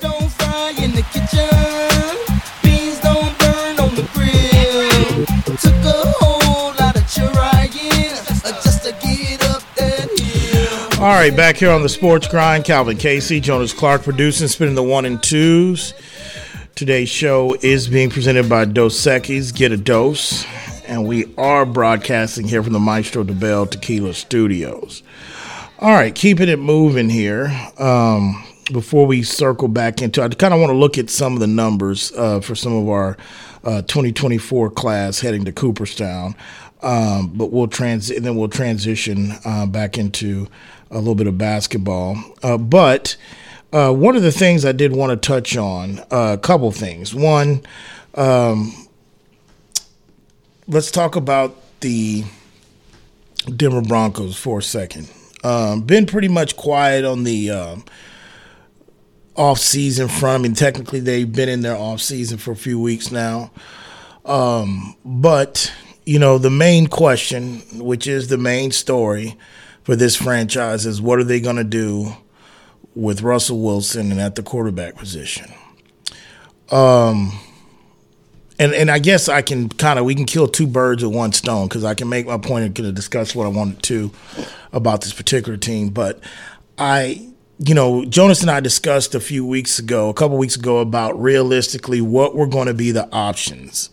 Don't fry in the kitchen. Uh. All right, back here on the Sports Grind, Calvin Casey, Jonas Clark producing, spinning the one and twos. Today's show is being presented by Dos Equis. Get a dose. And we are broadcasting here from the Maestro Dobel Tequila Studios. All right, keeping it moving here. Um, before we circle back into, I kind of want to look at some of the numbers uh, for some of our uh, 2024 class heading to Cooperstown. Um, but we'll trans, and then we'll transition uh, back into a little bit of basketball. Uh, but uh, one of the things I did want to touch on, uh, a couple things. One, um, let's talk about the Denver Broncos for a second. Um, been pretty much quiet on the um, off season front. I mean, technically they've been in their off season for a few weeks now. Um, but you know, the main question, which is the main story for this franchise, is what are they going to do with Russell Wilson and at the quarterback position? Um, and and I guess I can kind of we can kill two birds with one stone because I can make my point and kind of discuss what I wanted to about this particular team. But I, you know, Jonas and I discussed a few weeks ago, a couple weeks ago, about realistically what were going to be the options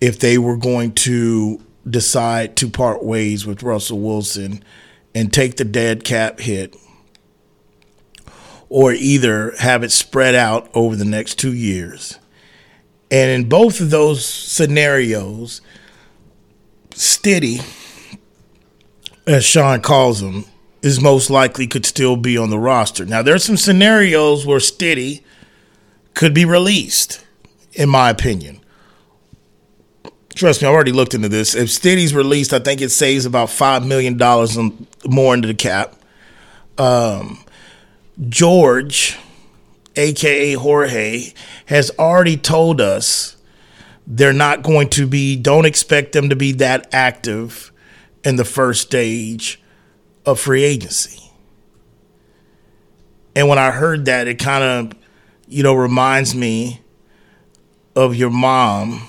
if they were going to decide to part ways with Russell Wilson and take the dead cap hit or either have it spread out over the next two years. And in both of those scenarios, Stiddy, as Sean calls him, is most likely could still be on the roster. Now, there's some scenarios where Stiddy could be released, in my opinion. Trust me, I've already looked into this. If Stiddy's released, I think it saves about $5 million more into the cap. Um, George, aka Jorge, has already told us they're not going to be, don't expect them to be that active in the first stage of free agency. And when I heard that, it kind of, you know, reminds me of your mom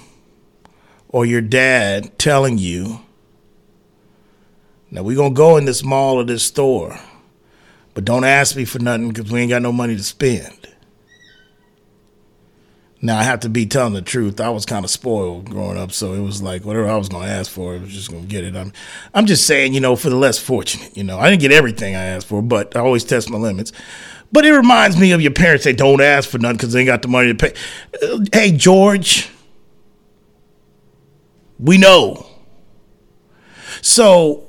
or your dad telling you, now we're going to go in this mall or this store, but don't ask me for nothing because we ain't got no money to spend. Now I have to be telling the truth. I was kind of spoiled growing up, so it was like whatever I was going to ask for, I was just going to get it. I'm, I'm just saying, you know, for the less fortunate, you know, I didn't get everything I asked for, but I always test my limits. But it reminds me of your parents say, "Don't ask for nothing because they ain't got the money to pay." Uh, hey, George, we know. So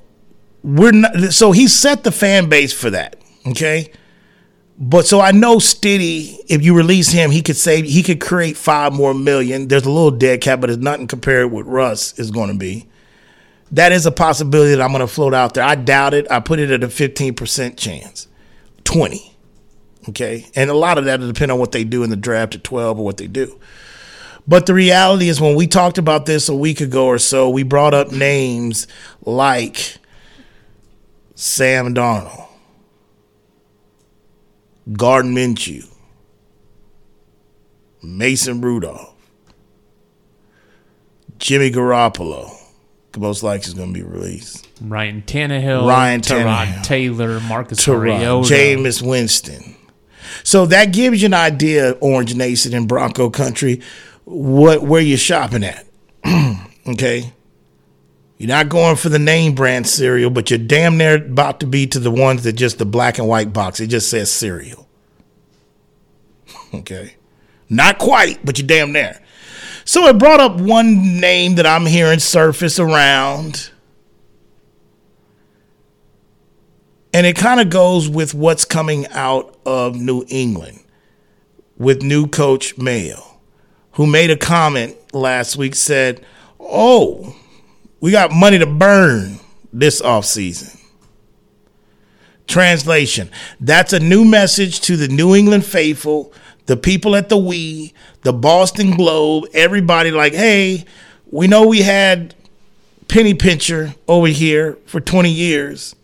we're not. So he set the fan base for that. Okay. But so I know Stiddy, if you release him, he could save, he could create five more million. There's a little dead cap, but it's nothing compared with Russ is going to be. That is a possibility that I'm going to float out there. I doubt it. I put it at a 15% chance, 20. Okay. And a lot of that will depend on what they do in the draft at 12 or what they do. But the reality is, when we talked about this a week ago or so, we brought up names like Sam Darnold. Gardner Minshew, Mason Rudolph, Jimmy Garoppolo. Most likely is going to be released. Ryan Tannehill, Ryan Tannehill. Taylor, Marcus Mariota. Jameis Winston. So that gives you an idea, Orange Nation and Bronco Country, what where you're shopping at. okay. You're not going for the name brand cereal, but you're damn near about to be to the ones that just the black and white box. It just says cereal. Okay. Not quite, but you're damn near. So it brought up one name that I'm hearing surface around. And it kind of goes with what's coming out of New England with new coach Mayo, who made a comment last week said, "Oh, we got money to burn this offseason." Translation That's a new message to the New England faithful, the people at the We, the Boston Globe, everybody like, hey, we know we had Penny Pincher over here for 20 years,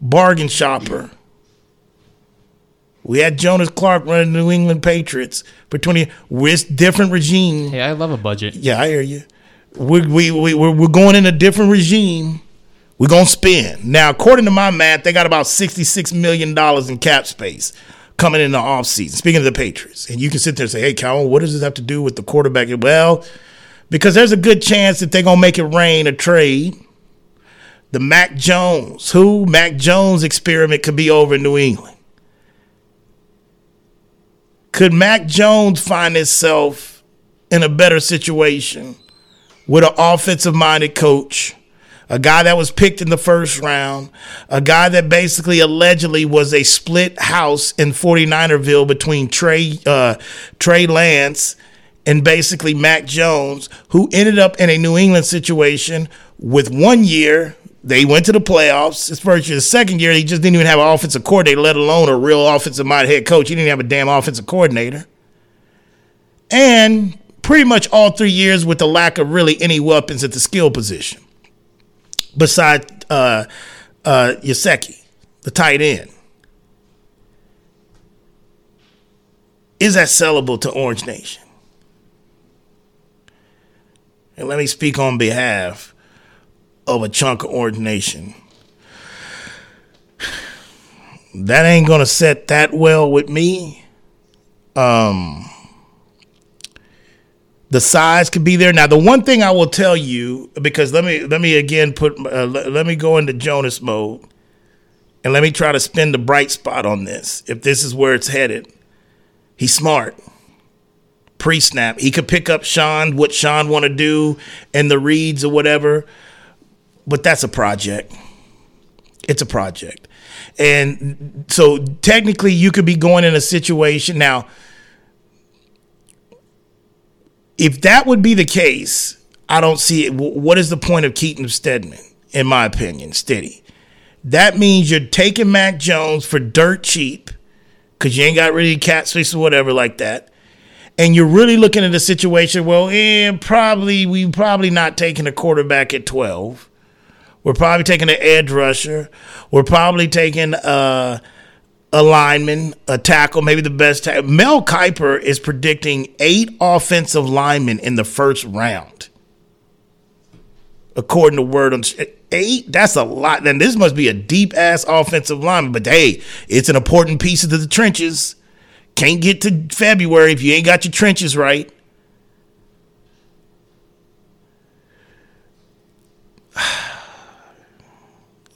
bargain shopper. We had Jonas Clark running the New England Patriots for 20 with different regime. Hey, I love a budget. Yeah, I hear you. We, we, we, we're, we're going in a different regime. We're going to spend. Now, according to my math, they got about $66 million in cap space coming in the offseason. Speaking of the Patriots. And you can sit there and say, hey, Calvin, what does this have to do with the quarterback? Well, because there's a good chance that they're going to make it rain a trade. The Mac Jones, who Mac Jones experiment could be over in New England. Could Mac Jones find himself in a better situation with an offensive minded coach? A guy that was picked in the first round, a guy that basically allegedly was a split house in 49erville between Trey uh, Trey Lance and basically Mac Jones, who ended up in a New England situation with one year. They went to the playoffs. His first year, the second year, he just didn't even have an offensive coordinator, let alone a real offensive minded head coach. He didn't have a damn offensive coordinator. And pretty much all three years with the lack of really any weapons at the skill position, besides uh, uh, Yoseki, the tight end. Is that sellable to Orange Nation? And let me speak on behalf of a chunk of Orange Nation. That ain't gonna set that well with me. Um, the size could be there. Now, the one thing I will tell you, because let me let me again put uh, let, let me go into Jonas mode, and let me try to spin the bright spot on this. If this is where it's headed, he's smart pre-snap. He could pick up Sean what Sean want to do and the reads or whatever, but that's a project. It's a project. And so technically you could be going in a situation now if that would be the case, I don't see it. What is the point of Keaton Stedman, in my opinion, steady? That means you're taking Mac Jones for dirt cheap because you ain't got really cat space or whatever like that and you're really looking at a situation, well, eh, probably we probably not taking a quarterback at 12. We're probably taking an edge rusher. We're probably taking a, a lineman, a tackle, maybe the best tackle. Mel Kiper is predicting eight offensive linemen in the first round. According to word on eight, that's a lot. Then this must be a deep ass offensive lineman. But hey, it's an important piece of the trenches. Can't get to February if you ain't got your trenches right.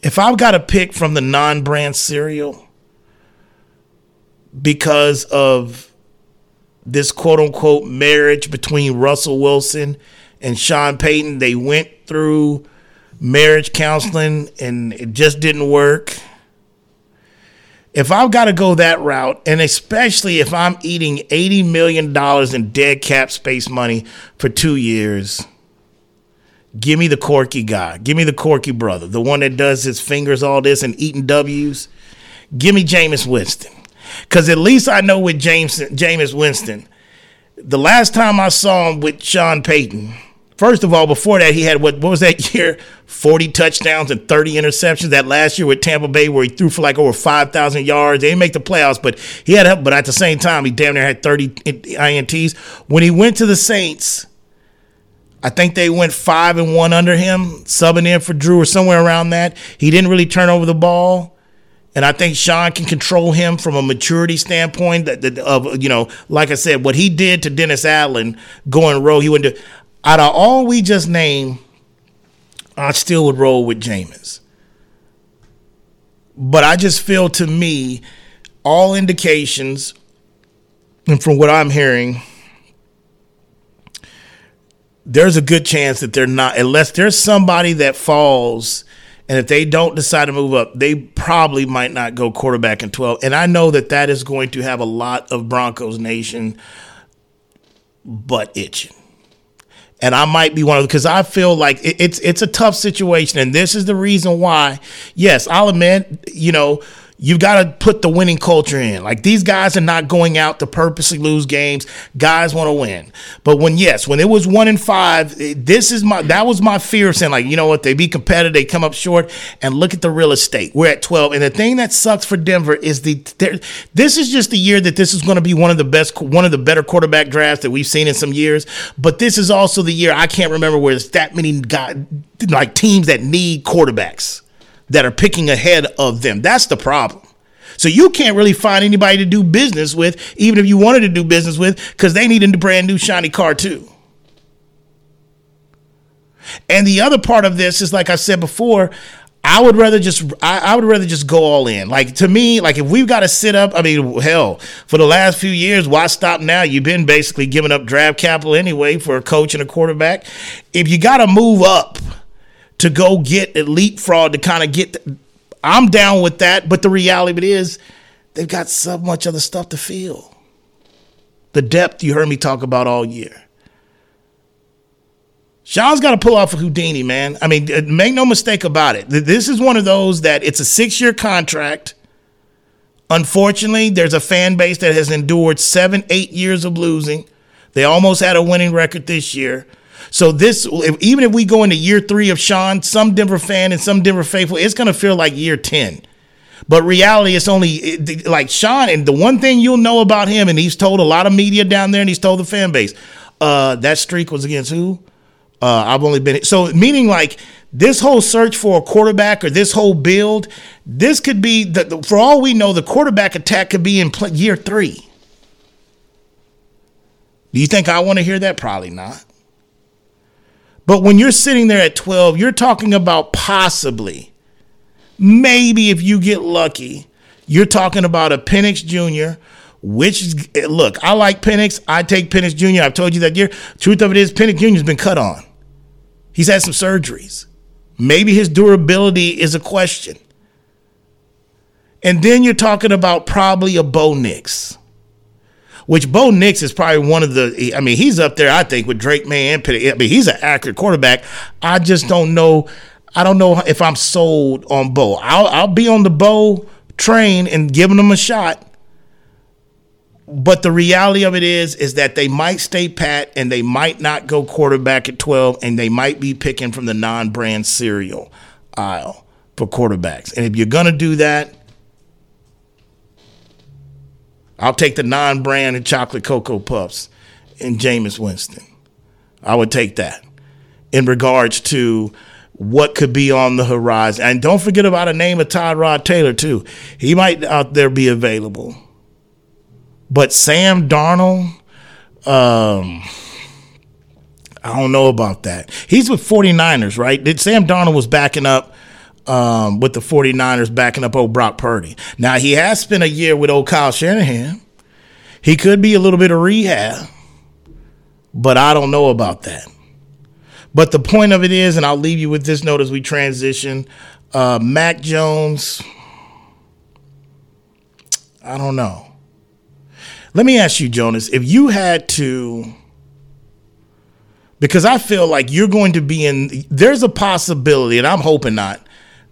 If I've got a pick from the non brand cereal because of this quote unquote marriage between Russell Wilson and Sean Payton, they went through marriage counseling and it just didn't work if I've got to go that route, and especially if I'm eating $80 million in dead cap space money for two years, give me the Corky guy. Give me the Corky brother, the one that does his fingers all this and eating W's. Give me Jameis Winston. Because at least I know with James Jameis Winston, the last time I saw him with Sean Payton – First of all, before that, he had what, what was that year? 40 touchdowns and 30 interceptions. That last year with Tampa Bay, where he threw for like over 5,000 yards. They didn't make the playoffs, but he had. But at the same time, he damn near had 30 INTs. When he went to the Saints, I think they went five and one under him, subbing in for Drew or somewhere around that. He didn't really turn over the ball. And I think Sean can control him from a maturity standpoint. That, that, of you know, like I said, what he did to Dennis Allen going row, he went to out of all we just named, I still would roll with Jameis. But I just feel to me, all indications, and from what I'm hearing, there's a good chance that they're not, unless there's somebody that falls, and if they don't decide to move up, they probably might not go quarterback in 12. And I know that that is going to have a lot of Broncos Nation butt itching and I might be one of because I feel like it, it's it's a tough situation, and this is the reason why. Yes, I'll admit, you know, You've got to put the winning culture in. Like these guys are not going out to purposely lose games. Guys want to win. But when yes, when it was one in five, this is my that was my fear of saying like you know what they be competitive, they come up short, and look at the real estate. We're at twelve, and the thing that sucks for Denver is the this is just the year that this is going to be one of the best, one of the better quarterback drafts that we've seen in some years. But this is also the year I can't remember where there's that many guys like teams that need quarterbacks that are picking ahead of them. That's the problem. So you can't really find anybody to do business with, even if you wanted to do business with, because they need a brand new shiny car too. And the other part of this is, like I said before, I would rather just I, I would rather just go all in. Like to me, like if we've got to sit up, I mean, hell, for the last few years, why stop now? You've been basically giving up draft capital anyway for a coach and a quarterback. If you got to move up to go get elite fraud to kind of get, the, I'm down with that. But the reality of it is, they've got so much other stuff to fill. The depth you heard me talk about all year. Sean's got to pull off a Houdini, man. I mean, uh, make no mistake about it. This is one of those that it's a six year contract. Unfortunately, there's a fan base that has endured seven, eight years of losing. They almost had a winning record this year. So this, if, even if we go into year three of Sean, some Denver fan and some Denver faithful, it's going to feel like year ten. But reality, it's only like Sean. And the one thing you'll know about him, and he's told a lot of media down there, and he's told the fan base, uh, that streak was against who? Uh, I've only been so meaning like this whole search for a quarterback or this whole build. This could be the, for all we know, the quarterback attack could be in year three. Do you think I want to hear that? Probably not. But when you're sitting there at 12, you're talking about possibly, maybe if you get lucky, you're talking about a Penix Jr., which eh, look, I like Penix. I take Penix Jr. I've told you that year. Truth of it is, Penix Jr. has been cut on. He's had some surgeries. Maybe his durability is a question. And then you're talking about probably a Bo Nix which Bo Nix is probably one of the. I mean, he's up there. I think with Drake Maye and Pitt. I mean, he's an accurate quarterback. I just don't know. I don't know if I'm sold on Bo. I'll I'll be on the Bo train and giving him a shot. But the reality of it is, is that they might stay pat and they might not go quarterback at 12, and they might be picking from the non-brand cereal aisle for quarterbacks. And if you're gonna do that, I'll take the non-brand and chocolate cocoa puffs and Jameis Winston. I would take that in regards to what could be on the horizon. And don't forget about a name of Tyrod Taylor too. He might out there be available. But Sam Darnold, um, I don't know about that. He's with 49ers, right? Did Sam Darnold was backing up um, with the 49ers, backing up old Brock Purdy. Now, he has spent a year with old Kyle Shanahan. He could be a little bit of rehab, but I don't know about that. But the point of it is, and I'll leave you with this note as we transition uh, Mac Jones, I don't know. Let me ask you, Jonas, if you had to because I feel like you're going to be in. There's a possibility, and I'm hoping not,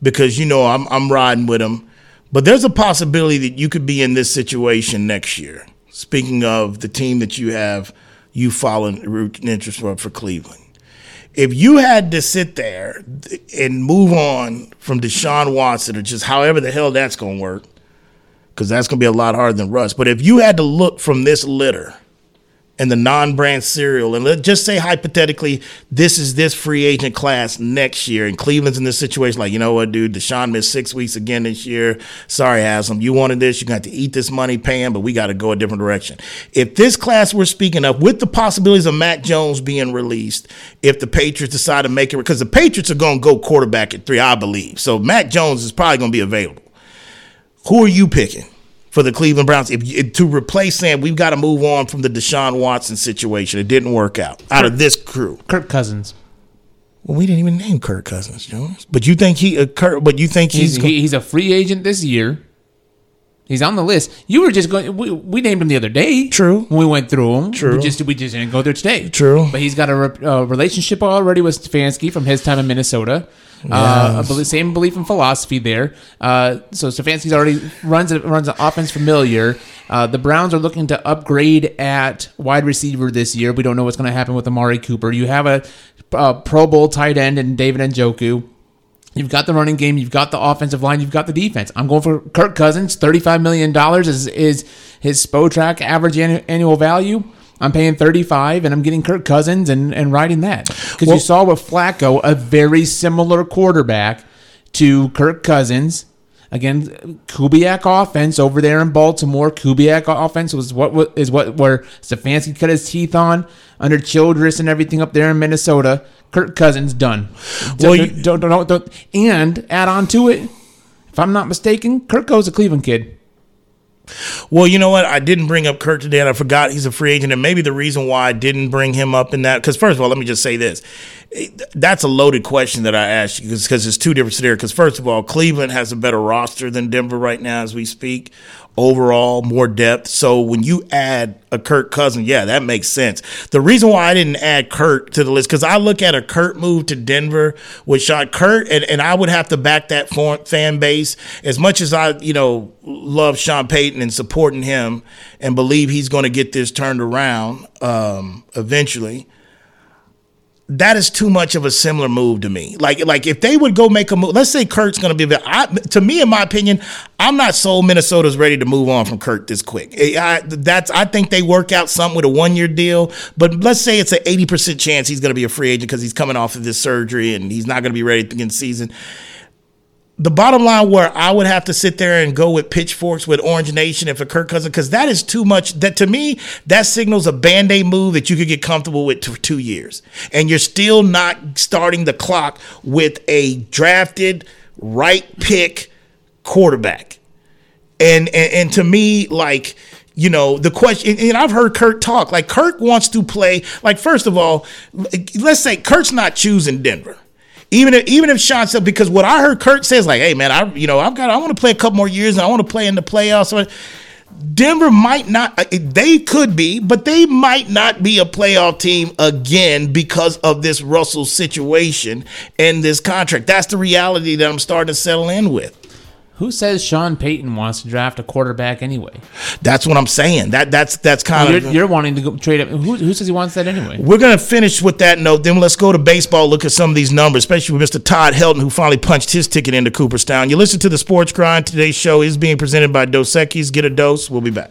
because you know I'm I'm riding with him. But there's a possibility that you could be in this situation next year. Speaking of the team that you have, you following root interest for, for Cleveland. If you had to sit there and move on from Deshaun Watson, or just however the hell that's going to work, because that's going to be a lot harder than Russ. But if you had to look from this litter and the non-brand cereal, and let's just say hypothetically, this is this free agent class next year, and Cleveland's in this situation, like you know what, dude, Deshaun missed six weeks again this year. Sorry, Haslam, you wanted this, you got to eat this money, pay him, but we got to go a different direction. If this class we're speaking of, with the possibilities of Mac Jones being released, if the Patriots decide to make it, because the Patriots are going to go quarterback at three, I believe. So Mac Jones is probably going to be available. Who are you picking? For the Cleveland Browns if you, to replace Sam, we've got to move on from the Deshaun Watson situation. It didn't work out out of this crew. Kirk Cousins. Well, we didn't even name Kirk Cousins, Jones. But you think he, uh, Kirk, but you think he's, He's he, he's a free agent this year. He's on the list. You were just going. We, we named him the other day. True. When we went through him. True. We just we just didn't go there today. True. But he's got a re- uh, relationship already with Stefanski from his time in Minnesota. Uh, a belie- same belief and philosophy there. Uh, so Stefanski's already runs a, runs an offense familiar. Uh, the Browns are looking to upgrade at wide receiver this year. We don't know what's going to happen with Amari Cooper. You have a, a Pro Bowl tight end and David Njoku. You've got the running game. You've got the offensive line. You've got the defense. I'm going for Kirk Cousins. Thirty-five million dollars is is his Spotrac average annual value. I'm paying 35, and I'm getting Kirk Cousins and and riding that because Well- you saw with Flacco a very similar quarterback to Kirk Cousins. Again, Kubiak offense over there in Baltimore. Kubiak offense was what is what where Stefanski cut his teeth on under Childress and everything up there in Minnesota. Kirk Cousins done. Well, Don't- you- don't, don't, don't, don't- and add on to it, if I'm not mistaken, Kirk goes a Cleveland kid. Well, you know what? I didn't bring up Kurt today, and I forgot he's a free agent. And maybe the reason why I didn't bring him up in that, because first of all, let me just say this: that's a loaded question that I asked you, because it's two different scenarios. Because first of all, Cleveland has a better roster than Denver right now, as we speak. Overall, more depth. So when you add a Kurt Cousin, yeah, that makes sense. The reason why I didn't add Kurt to the list because I look at a Kurt move to Denver with Sean Kurt, and, and I would have to back that fan base as much as I, you know, love Sean Payton and supporting him and believe he's going to get this turned around um, eventually. That is too much of a similar move to me. Like, like if they would go make a move, let's say Kurt's going to be. I, to me, in my opinion, I'm not sold. Minnesota's ready to move on from Kurt this quick. I, that's. I think they work out something with a one year deal. But let's say it's an 80 percent chance he's going to be a free agent because he's coming off of this surgery and he's not going to be ready to begin season the bottom line where I would have to sit there and go with pitchforks with Orange Nation if a Kirk Cousins because that is too much. That to me, that signals a band aid move that you could get comfortable with for two years, and you're still not starting the clock with a drafted right pick quarterback. And and, and to me, like you know, the question, and I've heard Kurt talk. Like Kurt wants to play. Like first of all, let's say Kurt's not choosing Denver. Even if even if Sean said because what I heard Kurt says like, hey man, I you know I've got I want to play a couple more years and I want to play in the playoffs. Denver might not, uh, they could be, but they might not be a playoff team again because of this Russell situation and this contract. That's the reality that I'm starting to settle in with. Who says Sean Payton wants to draft a quarterback anyway? That's what I'm saying. That that's that's kind You're, of. you're wanting to go trade up. Who, who says he wants that anyway? We're gonna finish with that note. Then let's go to baseball. Look at some of these numbers, especially with Mr. Todd Helton, who finally punched his ticket into Cooperstown. You listen to the Sports Grind. Today's show is being presented by Dos Equis. Get a dose. We'll be back.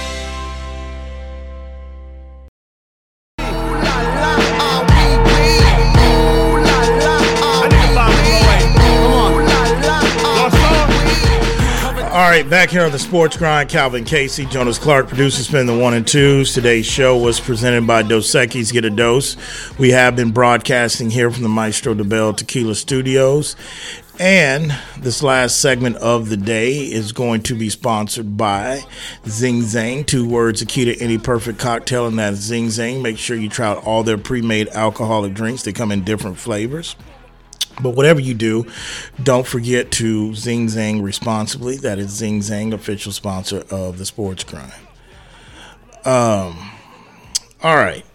All right, back here on the Sports Grind, Calvin Casey, Jonas Clark, producer, spin the one and twos. Today's show was presented by Dos Equis. Get a dose. We have been broadcasting here from the Maestro Dobel Tequila Studios. And this last segment of the day is going to be sponsored by Zing Zang. Two words, a key to any perfect cocktail, and that's Zing Zang. Make sure you try out all their pre made alcoholic drinks, they come in different flavors. But whatever you do, don't forget to Zing Zang responsibly. That is Zing Zang, official sponsor of the Sports Grind. Um, all right.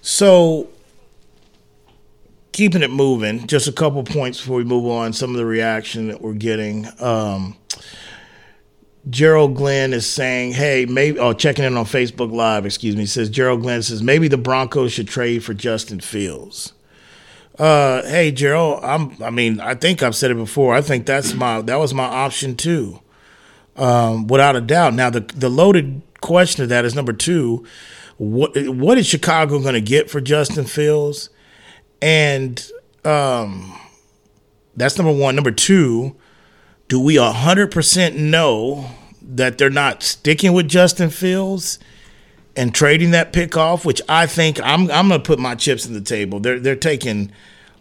So keeping it moving, just a couple points before we move on. Some of the reaction that we're getting. Um, Gerald Glenn is saying, "Hey, maybe." Oh, checking in on Facebook Live. Excuse me. Says Gerald Glenn says maybe the Broncos should trade for Justin Fields. Uh, hey, Gerald. I'm. I mean, I think I've said it before. I think that's my that was my option too, um, without a doubt. Now the the loaded question of that is number two. What what is Chicago going to get for Justin Fields? And um, that's number one. Number two, do we a 100% know that they're not sticking with Justin Fields and trading that pick off, which I think I'm, I'm going to put my chips in the table. They're, they're taking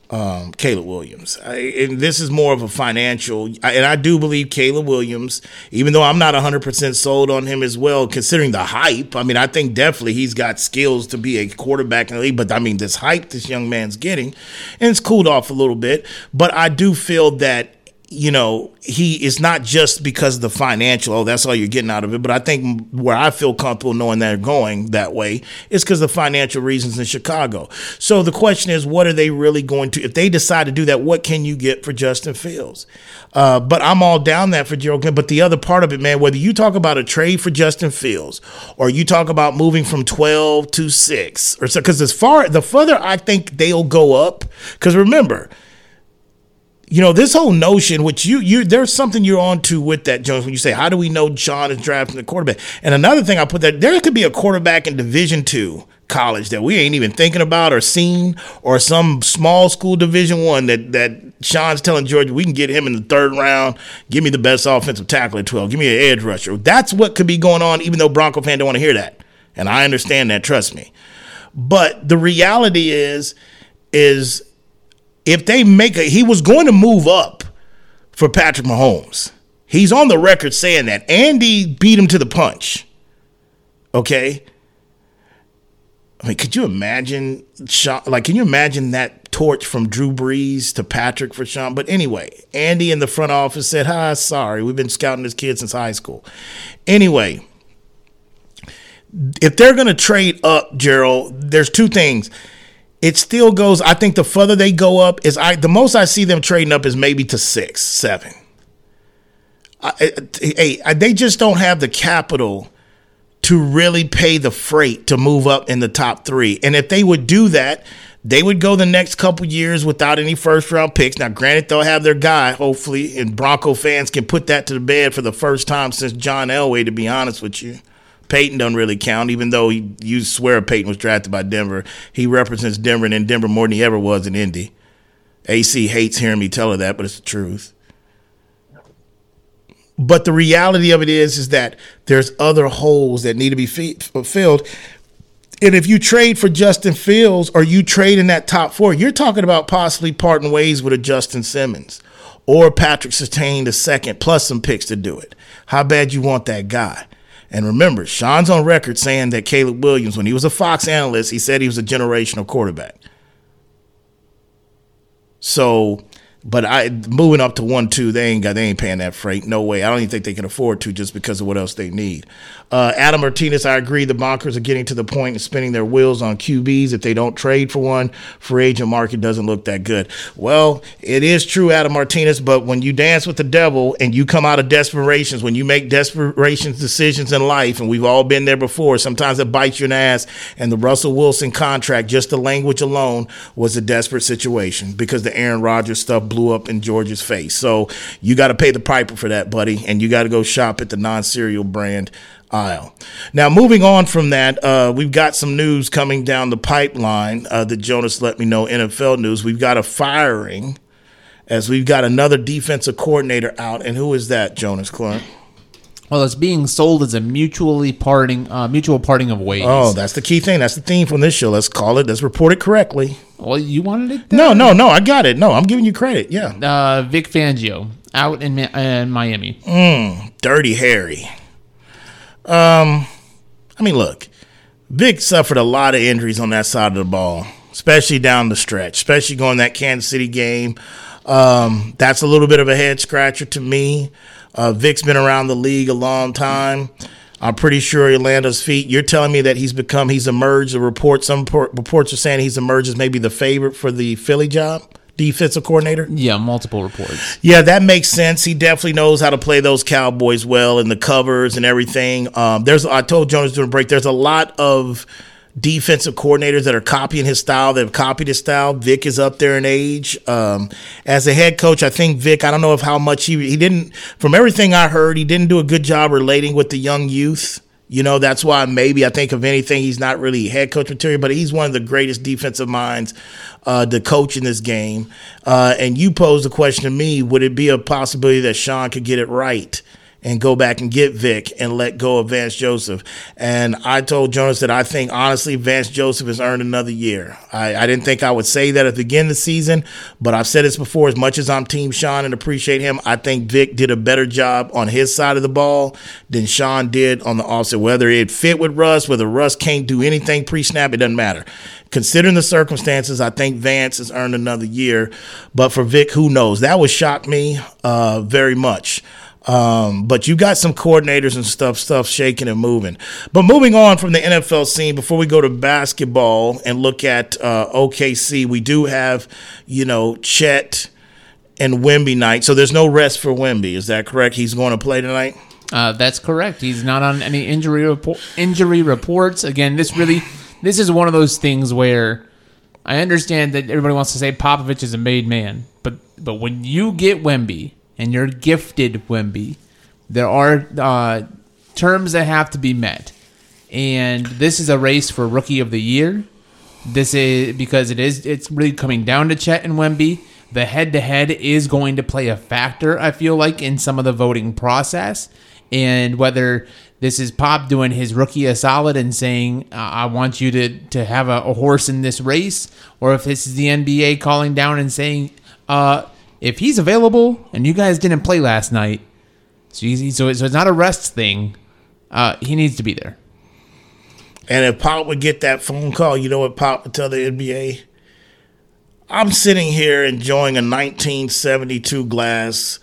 um, Caleb Williams. I, and this is more of a financial, and I do believe Caleb Williams, even though I'm not 100% sold on him as well, considering the hype. I mean, I think definitely he's got skills to be a quarterback in the league, but I mean, this hype this young man's getting, and it's cooled off a little bit. But I do feel that you know, he is not just because of the financial, oh, that's all you're getting out of it. But I think where I feel comfortable knowing they're going that way is because of financial reasons in Chicago. So the question is, what are they really going to, if they decide to do that, what can you get for Justin Fields? Uh, but I'm all down that for Gerald But the other part of it, man, whether you talk about a trade for Justin Fields or you talk about moving from 12 to six or so, because as far, the further I think they'll go up, because remember, you know this whole notion which you you there's something you're on to with that jones when you say how do we know sean is drafting the quarterback? And another thing i put that there could be a quarterback in division two college that we ain't even thinking about or seen or some small school division one that that sean's telling georgia we can get him in the third round. Give me the best offensive tackle at 12 give me an edge rusher. That's what could be going on even though bronco fan don't want to hear that. And i understand that trust me. But the reality is is if they make a, he was going to move up for Patrick Mahomes. He's on the record saying that. Andy beat him to the punch. Okay. I mean, could you imagine Sean? Like, can you imagine that torch from Drew Brees to Patrick for Sean? But anyway, Andy in the front office said, "Hi, sorry, we've been scouting this kid since high school." Anyway, if they're going to trade up, Gerald, there's two things it still goes. I think the further they go up is I the most I see them trading up is maybe to six, seven. Hey, they just don't have the capital to really pay the freight to move up in the top three. And if they would do that, they would go the next couple years without any first round picks. Now, granted, they'll have their guy, hopefully, and Bronco fans can put that to the bed for the first time since John Elway, to be honest with you. Peyton doesn't really count, even though he, you swear Peyton was drafted by Denver. He represents Denver and in Denver more than he ever was in Indy. AC hates hearing me tell her that, but it's the truth. But the reality of it is, is that there's other holes that need to be filled. And if you trade for Justin Fields or you trade in that top four, you're talking about possibly parting ways with a Justin Simmons or Patrick Surtain the second, plus some picks to do it. How bad you want that guy? And remember, Sean's on record saying that Caleb Williams, when he was a Fox analyst, he said he was a generational quarterback. So but I moving up to one two, they ain't got they ain't paying that freight. No way. I don't even think they can afford to just because of what else they need. Uh, Adam Martinez, I agree. The Bonkers are getting to the point of spinning their wheels on QBs. If they don't trade for one, free agent market doesn't look that good. Well, it is true, Adam Martinez. But when you dance with the devil and you come out of desperations, when you make desperations decisions in life, and we've all been there before, sometimes it bites you in the ass. And the Russell Wilson contract, just the language alone, was a desperate situation because the Aaron Rodgers stuff blew up in George's face. So you got to pay the piper for that, buddy, and you got to go shop at the non-cereal brand aisle. Now, moving on from that, uh, we've got some news coming down the pipeline uh, that Jonas let me know. NFL news. We've got a firing as we've got another defensive coordinator out, and who is that, Jonas Clark? Well, it's being sold as a mutually parting, uh, mutual parting of ways. Oh, that's the key thing. That's the theme from this show. Let's call it. Let's report it correctly. well, you wanted it. No, no, no. I got it. No, I'm giving you credit. Yeah. Uh, Vic Fangio out in, Ma- in Miami. Dirty Harry. Um, I mean, look, Vic suffered a lot of injuries on that side of the ball, especially down the stretch, especially going that Kansas City game. Um, that's a little bit of a head scratcher to me. Uh, Vic's been around the league a long time. I'm pretty sure Orlando's feet. You're telling me that he's become, he's emerged. The report, some reports are saying he's emerged as maybe the favorite for the Philly job, defensive coordinator. Yeah, multiple reports. Yeah, that makes sense. He definitely knows how to play those Cowboys well and the covers and everything. Um, there's, I told Jonas during break, there's a lot of defensive coordinators that are copying his style. They've copied his style. Vic is up there in age. Um, as a head coach, I think Vic. I don't know if how much he he didn't. From everything I heard, he didn't do a good job relating with the young youth. You know, that's why maybe I think of anything, he's not really head coach material, but he's one of the greatest defensive minds uh, to coach in this game. Uh, and you posed the question to me would it be a possibility that Sean could get it right? And go back and get Vic and let go of Vance Joseph. And I told Jonas that I think honestly Vance Joseph has earned another year. I, I didn't think I would say that at the beginning of the season, but I've said this before. As much as I'm Team Sean and appreciate him, I think Vic did a better job on his side of the ball than Sean did on the offset. Whether it fit with Russ, whether Russ can't do anything pre-snap, it doesn't matter. Considering the circumstances, I think Vance has earned another year. But for Vic, who knows? That would shock me uh, very much. Um, but you got some coordinators and stuff, stuff shaking and moving. But moving on from the NFL scene, before we go to basketball and look at uh, OKC, we do have, you know, Chet and Wemby night. So there's no rest for Wemby. Is that correct? He's going to play tonight. Uh, that's correct. He's not on any injury report, injury reports. Again, this really this is one of those things where I understand that everybody wants to say Popovich is a made man, but but when you get Wemby and you're gifted Wemby, there are uh, terms that have to be met, and this is a race for Rookie of the Year. This is because it is it's really coming down to Chet and Wemby. The head to head is going to play a factor, I feel like, in some of the voting process. And whether this is Pop doing his rookie a solid and saying, I want you to, to have a, a horse in this race, or if this is the NBA calling down and saying, uh, if he's available and you guys didn't play last night, so, he's, so, it's, not a rest thing, uh, he needs to be there. And if Pop would get that phone call, you know what Pop would tell the NBA? I'm sitting here enjoying a 1972 glass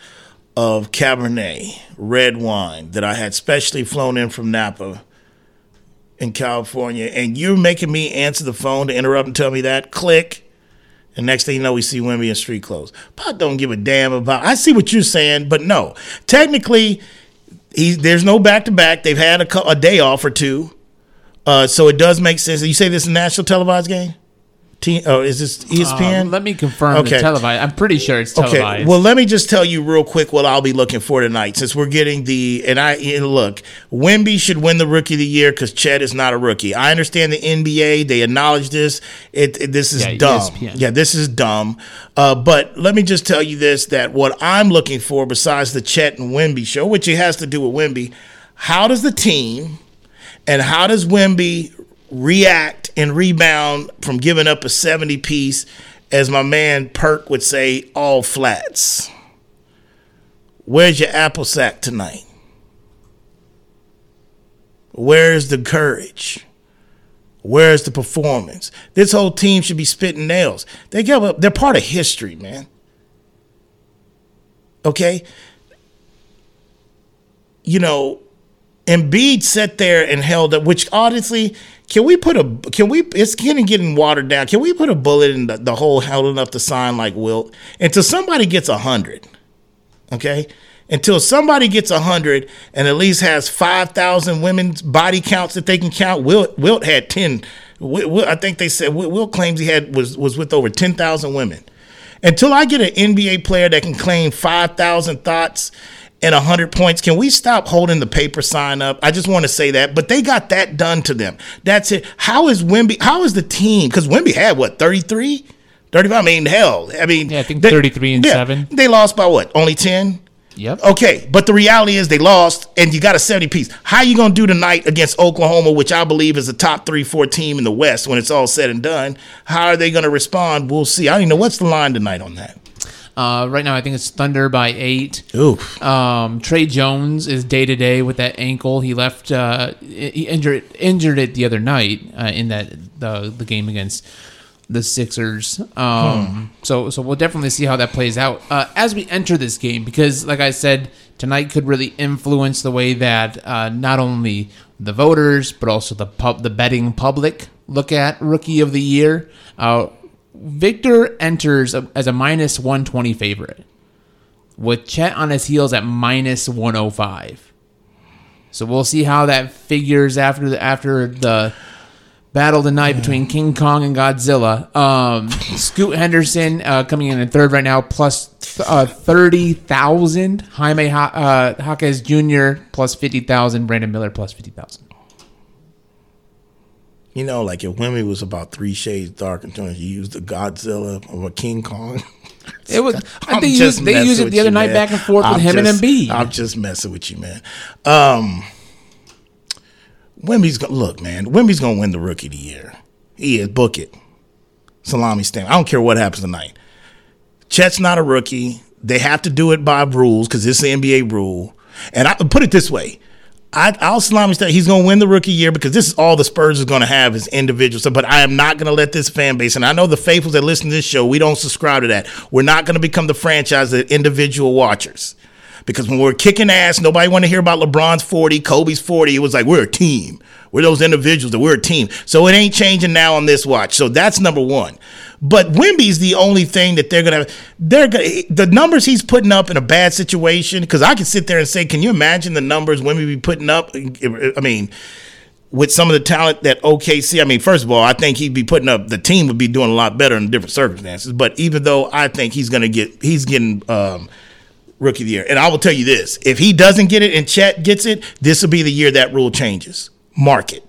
of Cabernet red wine that I had specially flown in from Napa in California, and you're making me answer the phone to interrupt and tell me that. Click. And next thing you know, we see Wemby in street clothes. Pop don't give a damn about. I see what you're saying, but no. Technically, he, there's no back to back. They've had a, a day off or two. Uh, so it does make sense. You say this is a national televised game? T- oh, is this ESPN? Uh, let me confirm Okay. the televised. I'm pretty sure it's televised. Okay. Well, let me just tell you real quick what I'll be looking for tonight, since we're getting the and I and look, Wemby should win the Rookie of the Year because Chet is not a rookie. I understand the NBA; they acknowledge this. It, it- this is Yeah, dumb. ESPN. Yeah, this is dumb. Uh, but let me just tell you this: that what I'm looking for, besides the Chet and Wemby show, which it has to do with Wemby, how does the team and how does Wemby react and rebound from giving up a 70 piece, as my man Perk would say, all flats? Where's your apple sack tonight? Where's the courage? Where's the performance? This whole team should be spitting nails. They give up. They're part of history, man. Okay. You know, Embiid sat there and held up. Which honestly, can we put a? Can we? It's getting getting watered down. Can we put a bullet in the, the hole holding up the sign like Wilt until somebody gets a hundred? Okay. Until somebody gets a hundred and at least has five thousand women's body counts that they can count. Wilt Wilt had ten. Wilt, I think they said Wilt, Wilt claims he had was was with over ten thousand women. Until I get an NBA player that can claim five thousand thoughts and hundred points, can we stop holding the paper sign up? I just want to say that. But they got that done to them. That's it. How is Wemby? How is the team? Because Wemby had what thirty three. 35. I mean, hell. I mean, Yeah, I think they- 33 and seven. They lost by what? Only 10? Yep. Okay, but the reality is they lost, and you got a 70 piece. How you gonna do tonight against Oklahoma, which I believe is a top three, four team in the West when it's all said and done? How are they gonna respond? We'll see. I don't even know what's the line tonight on that. Uh, right now, I think it's Thunder by eight. Oof. Um, Tre Jones is day to day with that ankle. He left, uh, he injured injured it the other night uh, in that the the game against the Sixers. Um, so so we'll definitely see how that plays out uh, as we enter this game because, like I said, tonight could really influence the way that uh, not only the voters but also the pub the betting public look at Rookie of the Year. Uh, Victor enters as a minus 120 favorite with Chet on his heels at minus 105. So we'll see how that figures after the after the battle tonight between King Kong and Godzilla. Um, Scoot Henderson uh, coming in at third right now, plus uh, thirty thousand. Jaime ha- uh, Jaquez Jr. plus fifty thousand. Brandon Miller plus fifty thousand. You know, like if Wemby was about three shades dark and you used the Godzilla or a King Kong. It was. I I'm think just used, they used it the other you, night man. back and forth with I'm him just- and Embiid. I'm just messing with you, man. Um, Wemby's gonna look, man. Wemby's gonna win the Rookie of the Year. He is. Book it. Salami stamp. I don't care what happens tonight. Chet's not a rookie. They have to do it by rules because it's the NBA rule. And I put it this way. I, I'll salami stamp. He's going to win the rookie year because this is all the Spurs is going to have is individuals. But I am not going to let this fan base, and I know the faithfuls that listen to this show, we don't subscribe to that. We're not going to become the franchise of individual watchers. Because when we're kicking ass, nobody want to hear about LeBron's 40, Kobe's 40. It was like, we're a team. We're those individuals that we're a team. So it ain't changing now on this watch. So that's number one. But Wemby's the only thing that they're gonna they're gonna eh, the numbers he's putting up in a bad situation. Because I can sit there and say, can you imagine the numbers Wemby be putting up? Eh, eh, I mean, with some of the talent that OKC, I mean, first of all, I think he'd be putting up. The team would be doing a lot better in different circumstances. But even though I think he's gonna get, he's getting. Um, rookie of the year. And I will tell you this: if he doesn't get it and Chet gets it, this will be the year that rule changes. Mark it.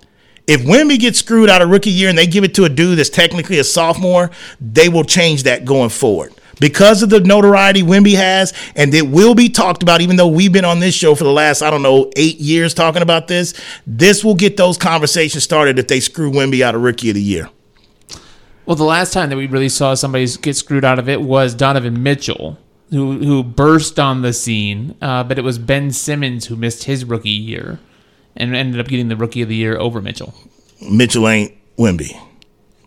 If Wemby gets screwed out of rookie year and they give it to a dude that's technically a sophomore, they will change that going forward. Because of the notoriety Wemby has, and it will be talked about, even though we've been on this show for the last, I don't know, eight years talking about this, this will get those conversations started if they screw Wemby out of rookie of the year. Well, the last time that we really saw somebody get screwed out of it was Donovan Mitchell, who who burst on the scene. Uh, but it was Ben Simmons who missed his rookie year and ended up getting the rookie of the year over Mitchell. Mitchell ain't Wemby.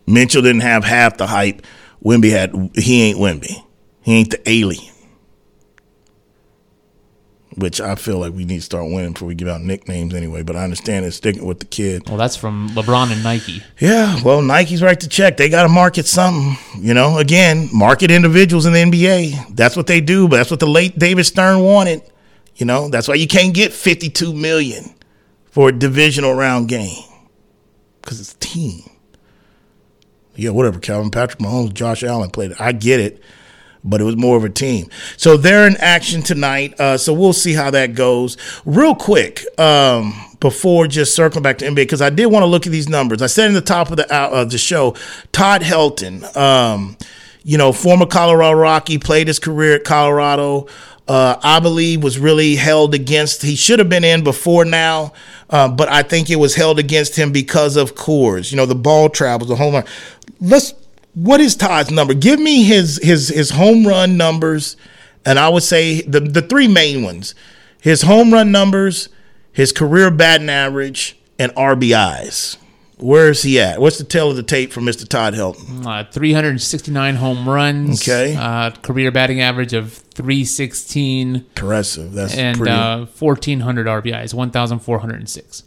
Mitchell didn't have half the hype. Wemby had. He ain't Wemby. He ain't the alien. Which I feel like we need to start winning before we give out nicknames anyway. But I understand it's sticking with the kid. Well, that's from LeBron and Nike. Yeah, well, Nike's right to check. They got to market something. You know, again, market individuals in the NBA. That's what they do. But that's what the late David Stern wanted. You know, that's why you can't get fifty-two million for a divisional round game because it's a team. Yeah, whatever. Calvin Patrick Mahomes, Josh Allen played it. I get it, but it was more of a team. So they're in action tonight. Uh, so we'll see how that goes. Real quick, um, before just circling back to NBA, because I did want to look at these numbers. I said in the top of the uh, of the show, Todd Helton, um, you know, former Colorado Rocky, played his career at Colorado. Uh, I believe was really held against. He should have been in before now, uh, but I think it was held against him because of Coors. You know, the ball travels, the home run. Let's. What is Todd's number? Give me his his his home run numbers, and I would say the the three main ones: his home run numbers, his career batting average, and RBIs. Where is he at? What's the tail of the tape for Mr. Todd Helton? Uh, 369 home runs. Okay. Uh, career batting average of 316 Impressive. That's and pretty. uh, 1,400 RBIs, 1,406.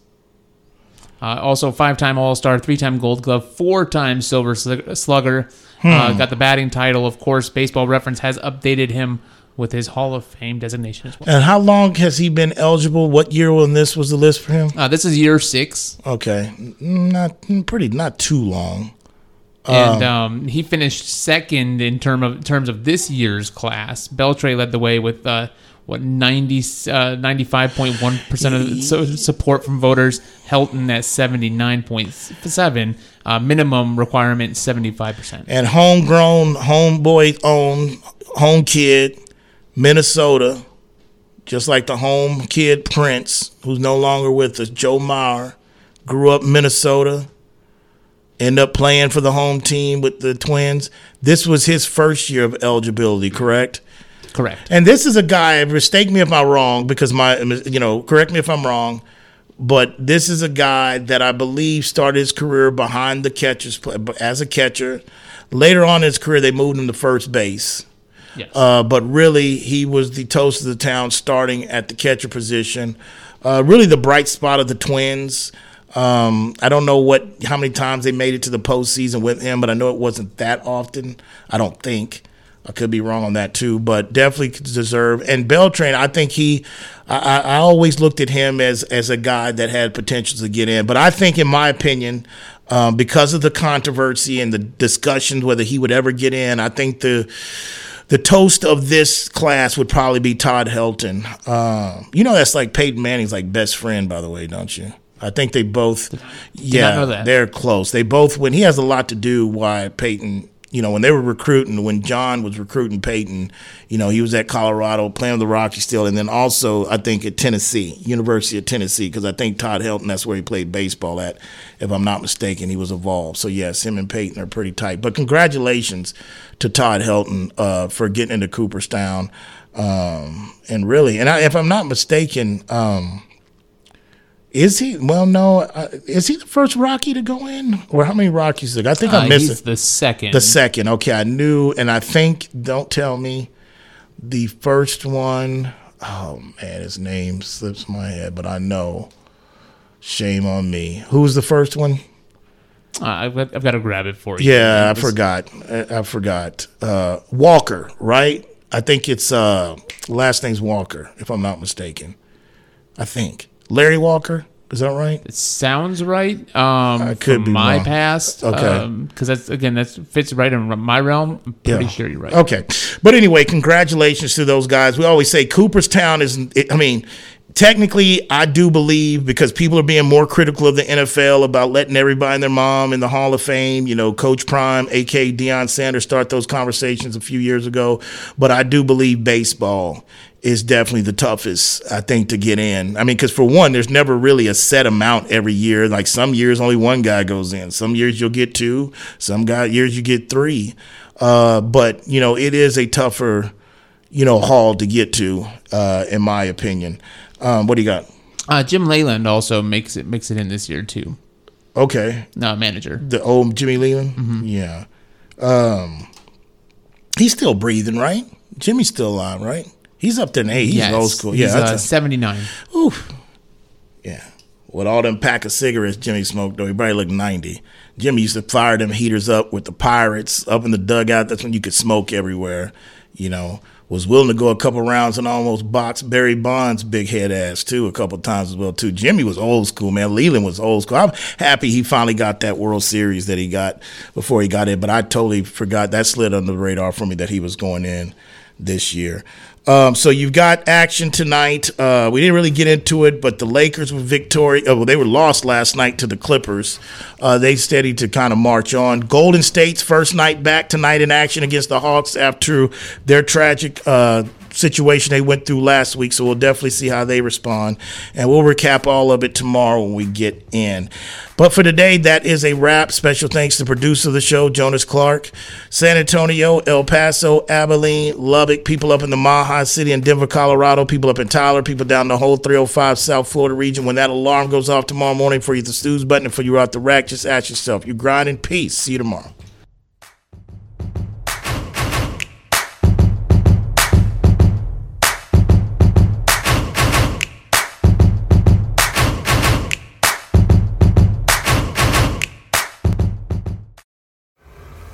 Uh, also, five-time All-Star, three-time Gold Glove, four-time Silver Slug- Slugger. Uh, Hmm. got the batting title, of course. Baseball Reference has updated him with his Hall of Fame designation as well. and how long has he been eligible? What year when this was the list for him? Uh, this is year six, Okay, not pretty, not too long. and um, he finished second in term of terms of this year's class. Beltran led the way with uh, what 90, uh, 95.1 percent of support from voters. Helton at seventy nine point seven. Uh, minimum requirement seventy five percent. And homegrown, homeboy owned, home kid, Minnesota. just like the home kid Prince, who's no longer with us. Joe Mauer grew up Minnesota, end up playing for the home team with the Twins. This was his first year of eligibility, correct? Correct. And this is a guy. Mistake me if I'm wrong, because my you know, correct me if I'm wrong. But this is a guy that I believe started his career behind the catchers as a catcher. Later on in his career, they moved him to first base. Yes. Uh, but really, he was the toast of the town, starting at the catcher position. Uh, really, the bright spot of the Twins. Um, I don't know what how many times they made it to the postseason with him, but I know it wasn't that often. I don't think. I could be wrong on that too, but definitely deserve. And Beltran, I think he, I, I always looked at him as as a guy that had potential to get in. But I think, in my opinion, um, because of the controversy and the discussions whether he would ever get in, I think the the toast of this class would probably be Todd Helton. Um, you know, that's like Peyton Manning's like best friend, by the way, don't you? I think they both, yeah, they're close. They both when he has a lot to do why Peyton. You know, when they were recruiting, when John was recruiting Peyton, you know, he was at Colorado playing with the Rockies still, and then also I think at Tennessee, University of Tennessee, because I think Todd Helton, that's where he played baseball at, if I'm not mistaken. He was involved. So yes, him and Peyton are pretty tight. But congratulations to Todd Helton uh, for getting into Cooperstown, um, and really, and I, if I'm not mistaken. Um, is he? Well, no. Uh, is he the first Rocky to go in, or how many Rockies? Did, I think Uh, I missed he's it. the second. The second. Okay, I knew, and I think. Don't tell me. The first one. Oh man, his name slips my head, but I know. Shame on me. Who was the first one? Uh, I've, got, I've got to grab it for you. Yeah, I forgot. I, I forgot. Uh, Walker, right? I think it's uh, last name's Walker, if I'm not mistaken. I think Larry Walker. Is that right? It sounds right. Um, I could be my wrong. past. Okay. Because that's again that fits right in my realm. I'm pretty Yeah. sure you're right. Okay, but anyway, congratulations to those guys. We always say Cooperstown is. I mean, technically, I do believe because people are being more critical of the NFL about letting everybody and their mom in the Hall of Fame. You know, Coach Prime, aka Deion Sanders, start those conversations a few years ago. But I do believe baseball is definitely the toughest, I think, to get in. I mean, because for one, there's never really a set amount every year. Like some years, only one guy goes in. Some years you'll get two. Some guy years you get three. Uh, but you know, it is a tougher, you know, haul to get to, uh, in my opinion. Um, what do you got? Uh, Jim Leyland also makes it makes it in this year too. Okay, No manager. the old Jimmy Leyland. Mm-hmm. Yeah, um, he's still breathing, right? Jimmy's still alive, right? He's up there in age. He's Yes. old school. He's Yeah, uh, 79. Oof. Yeah. With all them pack of cigarettes Jimmy smoked, though, he probably looked 90. Jimmy used to fire them heaters up with the pirates up in the dugout. That's when you could smoke everywhere. You know, was willing to go a couple rounds and almost box Barry Bonds' big head ass, too, a couple times as well, too. Jimmy was old school, man. Leyland was old school. I'm happy he finally got that World Series that he got before he got in, but I totally forgot. That slid under the radar for me that he was going in this year. Um, so you've got action tonight. Uh, we didn't really get into it, but the Lakers were victorious. Uh, well, they were lost last night to the Clippers. Uh, they steady to kind of march on. Golden State's first night back tonight in action against the Hawks after their tragic uh, situation they went through last week. So we'll definitely see how they respond, and we'll recap all of it tomorrow when we get in. But for today, that is a wrap. Special thanks to producer of the show, Jonas Clark, San Antonio, El Paso, Abilene, Lubbock, people up in the Maha City and Denver, Colorado, people up in Tyler, people down the whole 305 South Florida region. When that alarm goes off tomorrow morning for you, the snooze button, and for you out the rack, just ask yourself, you grind in peace. See you tomorrow.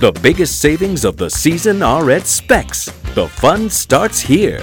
The biggest savings of the season are at Specs. The fun starts here.